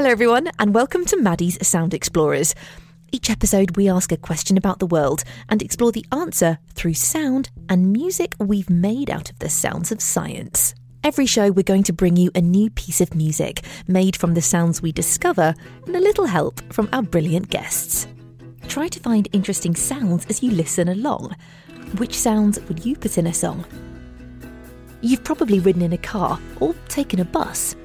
Hello, everyone, and welcome to Maddie's Sound Explorers. Each episode, we ask a question about the world and explore the answer through sound and music we've made out of the sounds of science. Every show, we're going to bring you a new piece of music made from the sounds we discover and a little help from our brilliant guests. Try to find interesting sounds as you listen along. Which sounds would you put in a song? You've probably ridden in a car or taken a bus,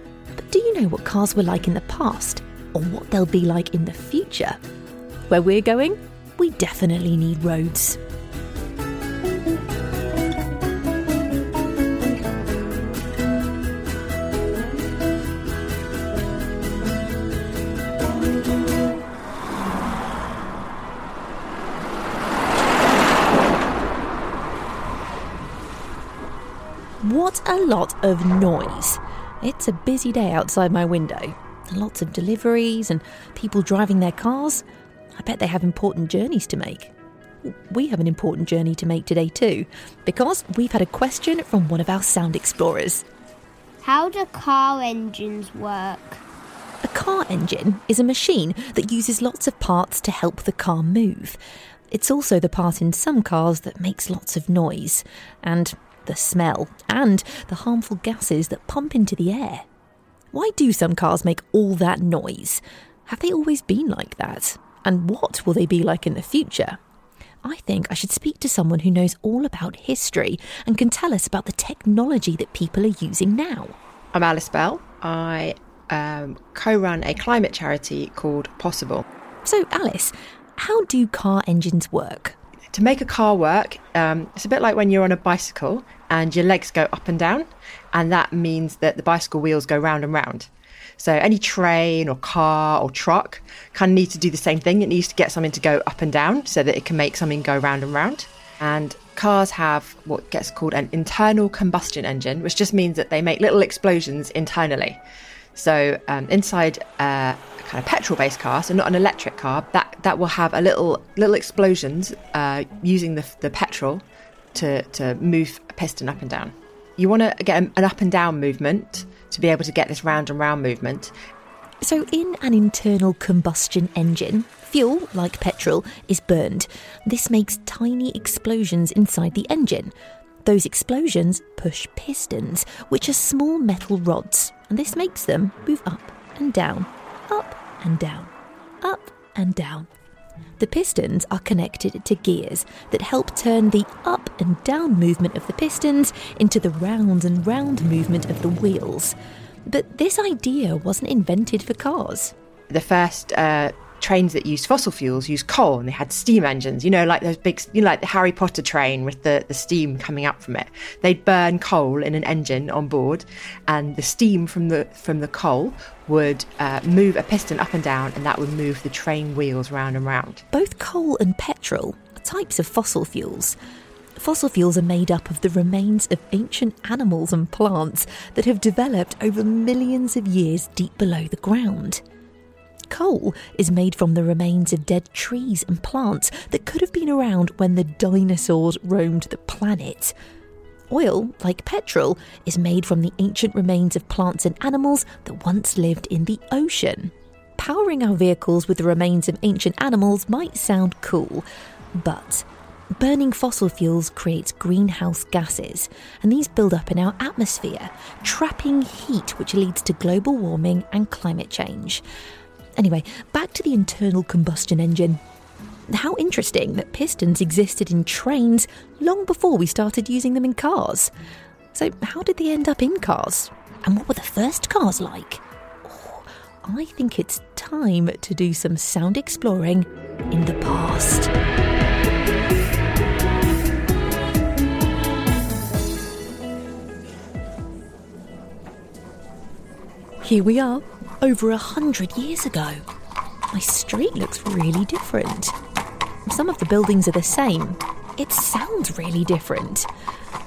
do you know what cars were like in the past or what they'll be like in the future? Where we're going, we definitely need roads. What a lot of noise. It's a busy day outside my window. Lots of deliveries and people driving their cars. I bet they have important journeys to make. We have an important journey to make today, too, because we've had a question from one of our sound explorers. How do car engines work? A car engine is a machine that uses lots of parts to help the car move. It's also the part in some cars that makes lots of noise, and the smell, and the harmful gases that pump into the air. Why do some cars make all that noise? Have they always been like that? And what will they be like in the future? I think I should speak to someone who knows all about history and can tell us about the technology that people are using now. I'm Alice Bell. I um, co run a climate charity called Possible. So, Alice, how do car engines work? To make a car work, um, it's a bit like when you're on a bicycle and your legs go up and down, and that means that the bicycle wheels go round and round. So any train or car or truck kind of needs to do the same thing. It needs to get something to go up and down so that it can make something go round and round. And cars have what gets called an internal combustion engine, which just means that they make little explosions internally. So um, inside a kind of petrol-based car, so not an electric car, that that will have a little little explosions uh, using the the petrol to to move a piston up and down. You want to get an up and down movement to be able to get this round and round movement. So, in an internal combustion engine, fuel, like petrol, is burned. This makes tiny explosions inside the engine. Those explosions push pistons, which are small metal rods, and this makes them move up and down, up and down, up and down. The pistons are connected to gears that help turn the up and down movement of the pistons into the round and round movement of the wheels. But this idea wasn't invented for cars. The first uh, trains that used fossil fuels used coal and they had steam engines, you know, like those big, you know, like the Harry Potter train with the, the steam coming up from it. They'd burn coal in an engine on board and the steam from the, from the coal would uh, move a piston up and down and that would move the train wheels round and round. Both coal and petrol are types of fossil fuels. Fossil fuels are made up of the remains of ancient animals and plants that have developed over millions of years deep below the ground. Coal is made from the remains of dead trees and plants that could have been around when the dinosaurs roamed the planet. Oil, like petrol, is made from the ancient remains of plants and animals that once lived in the ocean. Powering our vehicles with the remains of ancient animals might sound cool, but burning fossil fuels creates greenhouse gases, and these build up in our atmosphere, trapping heat, which leads to global warming and climate change. Anyway, back to the internal combustion engine. How interesting that pistons existed in trains long before we started using them in cars. So, how did they end up in cars? And what were the first cars like? Oh, I think it's time to do some sound exploring in the past. Here we are, over a hundred years ago. My street looks really different. Some of the buildings are the same. It sounds really different.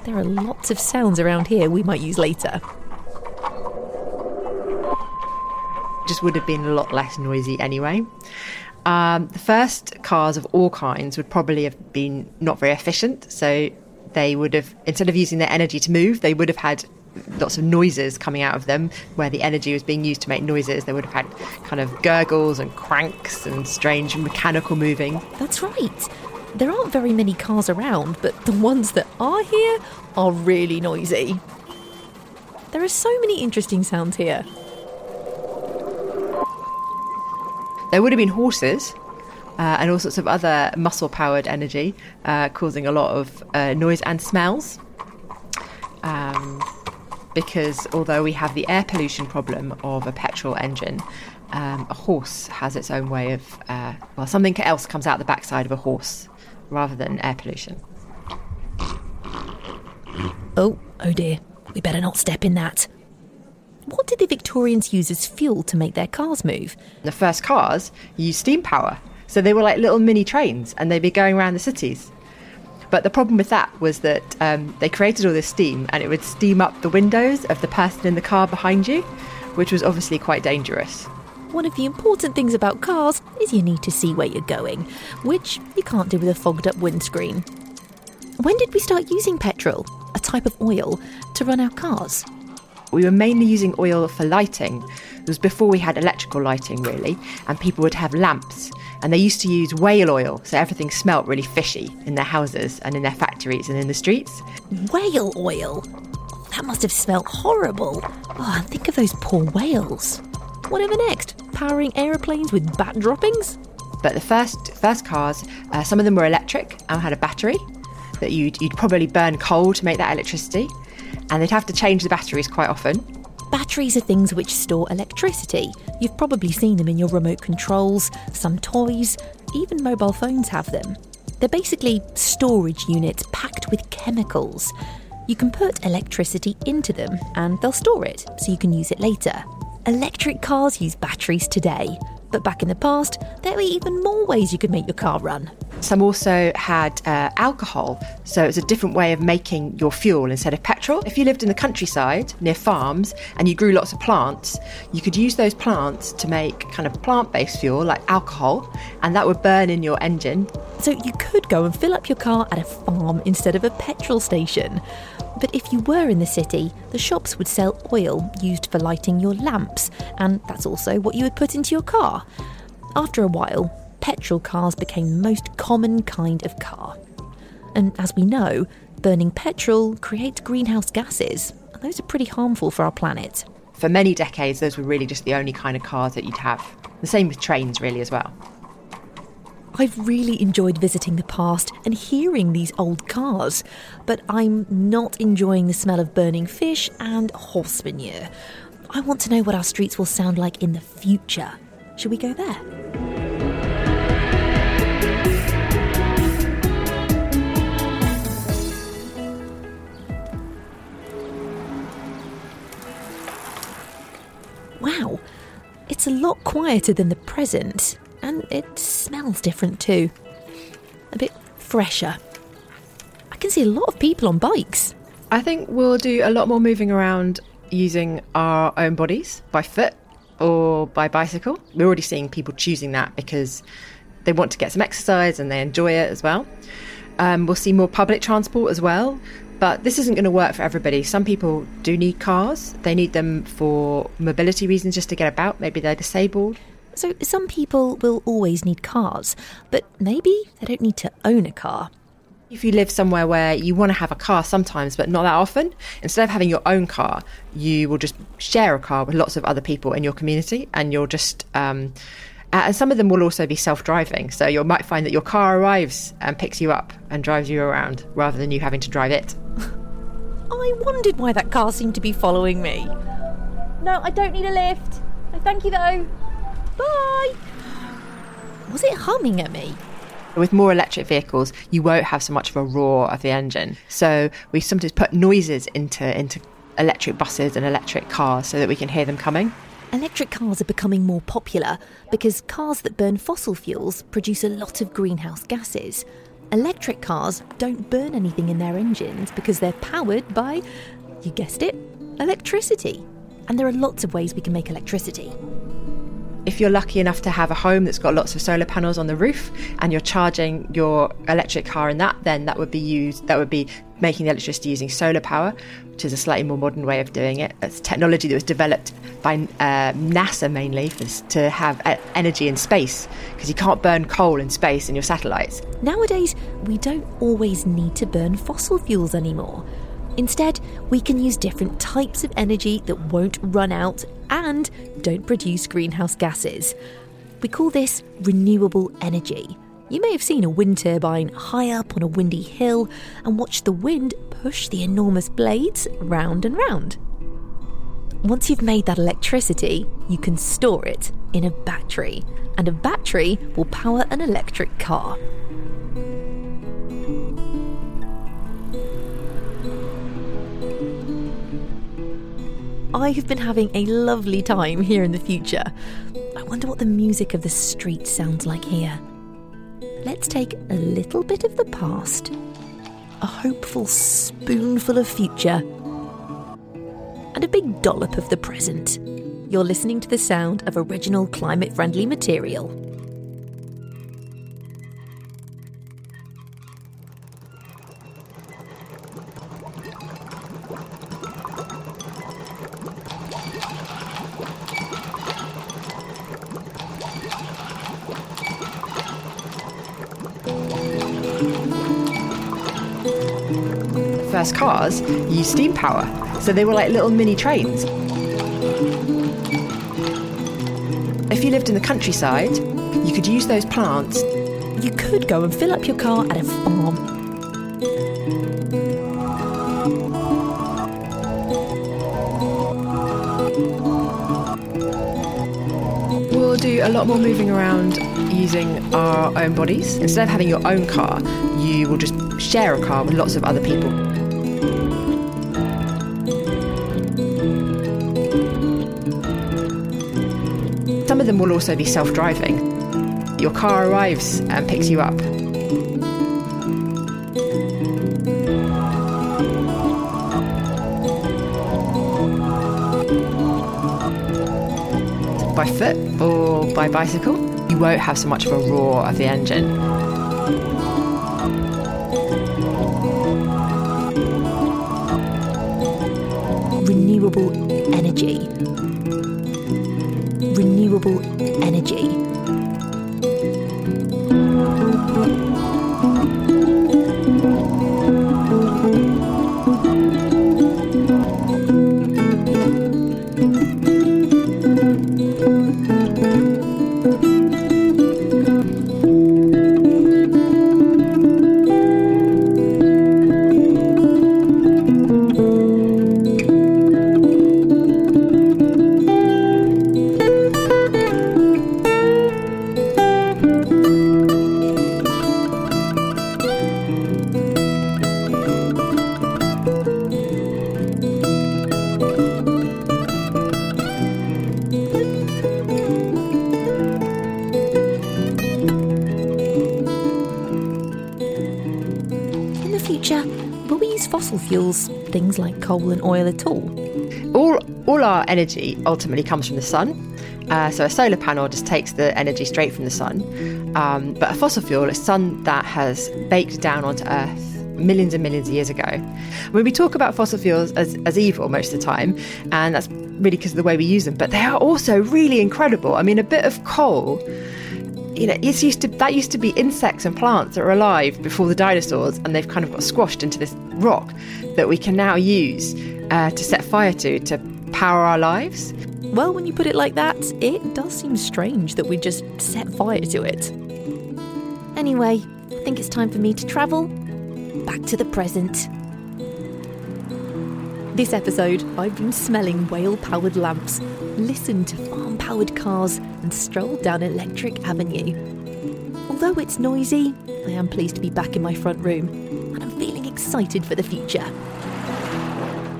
There are lots of sounds around here we might use later. Just would have been a lot less noisy anyway. Um, the first cars of all kinds would probably have been not very efficient, so they would have instead of using their energy to move, they would have had lots of noises coming out of them where the energy was being used to make noises. They would have had kind of gurgles and cranks and strange mechanical moving. That's right. There aren't very many cars around, but the ones that are here are really noisy. There are so many interesting sounds here. There would have been horses uh, and all sorts of other muscle powered energy, uh, causing a lot of uh, noise and smells. Um, because although we have the air pollution problem of a petrol engine, um, a horse has its own way of, uh, well, something else comes out the backside of a horse rather than air pollution. Oh, oh dear. We better not step in that. What did the Victorians use as fuel to make their cars move? The first cars used steam power. So they were like little mini trains and they'd be going around the cities. But the problem with that was that um, they created all this steam and it would steam up the windows of the person in the car behind you, which was obviously quite dangerous. One of the important things about cars is you need to see where you're going, which you can't do with a fogged up windscreen. When did we start using petrol, a type of oil, to run our cars? We were mainly using oil for lighting. It was before we had electrical lighting, really, and people would have lamps. And they used to use whale oil, so everything smelt really fishy in their houses and in their factories and in the streets. Whale oil? That must have smelt horrible. Oh, and think of those poor whales. Whatever next? Powering aeroplanes with bat droppings? But the first first cars, uh, some of them were electric and had a battery that you'd, you'd probably burn coal to make that electricity, and they'd have to change the batteries quite often. Batteries are things which store electricity. You've probably seen them in your remote controls, some toys, even mobile phones have them. They're basically storage units packed with chemicals. You can put electricity into them and they'll store it so you can use it later. Electric cars use batteries today, but back in the past, there were even more ways you could make your car run. Some also had uh, alcohol, so it's a different way of making your fuel instead of petrol. If you lived in the countryside near farms and you grew lots of plants, you could use those plants to make kind of plant based fuel like alcohol, and that would burn in your engine. So you could go and fill up your car at a farm instead of a petrol station. But if you were in the city, the shops would sell oil used for lighting your lamps, and that's also what you would put into your car. After a while, petrol cars became the most common kind of car. And as we know, burning petrol creates greenhouse gases, and those are pretty harmful for our planet. For many decades, those were really just the only kind of cars that you'd have. The same with trains, really, as well. I've really enjoyed visiting the past and hearing these old cars, but I'm not enjoying the smell of burning fish and horse manure. I want to know what our streets will sound like in the future. Should we go there? It's a lot quieter than the present, and it smells different too. A bit fresher. I can see a lot of people on bikes. I think we'll do a lot more moving around using our own bodies by foot or by bicycle. We're already seeing people choosing that because they want to get some exercise and they enjoy it as well. Um, we'll see more public transport as well, but this isn't going to work for everybody. Some people do need cars, they need them for mobility reasons just to get about. Maybe they're disabled. So, some people will always need cars, but maybe they don't need to own a car. If you live somewhere where you want to have a car sometimes, but not that often, instead of having your own car, you will just share a car with lots of other people in your community, and you'll just. Um, Uh, and some of them will also be self driving. So you might find that your car arrives and picks you up and drives you around rather than you having to drive it. I wondered why that car seemed to be following me. No, I don't need a lift. No, thank you though. Bye. Was it humming at me? With more electric vehicles, you won't have so much of a roar of the engine. So we sometimes put noises into into electric buses and electric cars so that we can hear them coming. Electric cars are becoming more popular because cars that burn fossil fuels produce a lot of greenhouse gases. Electric cars don't burn anything in their engines because they're powered by, you guessed it, electricity. And there are lots of ways we can make electricity. if you're lucky enough to have a home that's got lots of solar panels on the roof and you're charging your electric car in that, then that would be used, that would be making the electricity using solar power, which is a slightly more modern way of doing it. It's technology that was developed by uh, NASA mainly for, to have uh, energy in space because you can't burn coal in space in your satellites. Nowadays, we don't always need to burn fossil fuels anymore. Instead, we can use different types of energy that won't run out and don't produce greenhouse gases. We call this renewable energy. You may have seen a wind turbine high up on a windy hill and watched the wind push the enormous blades round and round. Once you've made that electricity, you can store it in a battery, and a battery will power an electric car. I have been having a lovely time here in the future. I wonder what the music of the street sounds like here. Let's take a little bit of the past, a hopeful spoonful of future, and a big dollop of the present. You're listening to the sound of original climate friendly material. Cars used steam power, so they were like little mini trains. If you lived in the countryside, you could use those plants. You could go and fill up your car at a farm. We'll do a lot more moving around using our own bodies. Instead of having your own car, you will just share a car with lots of other people. Them will also be self driving. Your car arrives and picks you up. By foot or by bicycle, you won't have so much of a roar of the engine. renewable energy. Renewable energy. Coal and oil at all? all all our energy ultimately comes from the sun. Uh, so a solar panel just takes the energy straight from the sun. Um, but a fossil fuel is sun that has baked down onto Earth millions and millions of years ago. When we talk about fossil fuels as, as evil most of the time, and that's really because of the way we use them, but they are also really incredible. I mean, a bit of coal you know, it's used to that used to be insects and plants that were alive before the dinosaurs, and they've kind of got squashed into this rock that we can now use uh, to set fire to to power our lives. Well, when you put it like that, it does seem strange that we just set fire to it. Anyway, I think it's time for me to travel back to the present. This episode, I've been smelling whale powered lamps, listened to farm powered cars, and stroll down Electric Avenue. Although it's noisy, I am pleased to be back in my front room, and I'm feeling excited for the future.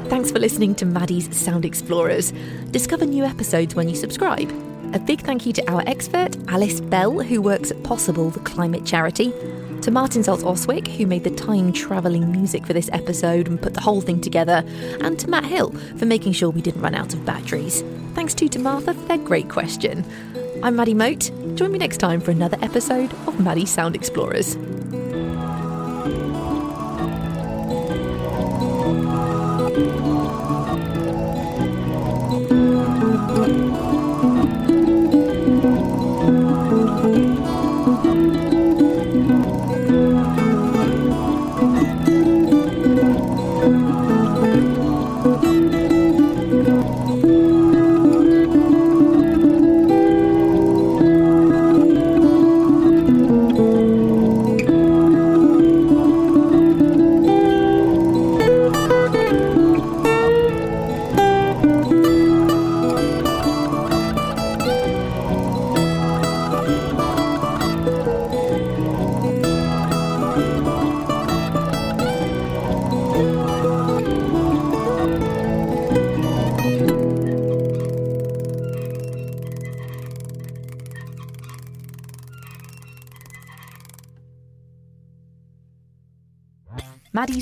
Thanks for listening to Maddie's Sound Explorers. Discover new episodes when you subscribe. A big thank you to our expert, Alice Bell, who works at Possible, the climate charity, to Martin Seltz Oswick, who made the time travelling music for this episode and put the whole thing together, and to Matt Hill for making sure we didn't run out of batteries. Thanks too to Martha for their great question. I'm Maddie Moat. Join me next time for another episode of Maddie's Sound Explorers.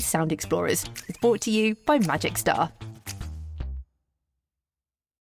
Sound Explorers is brought to you by Magic Star.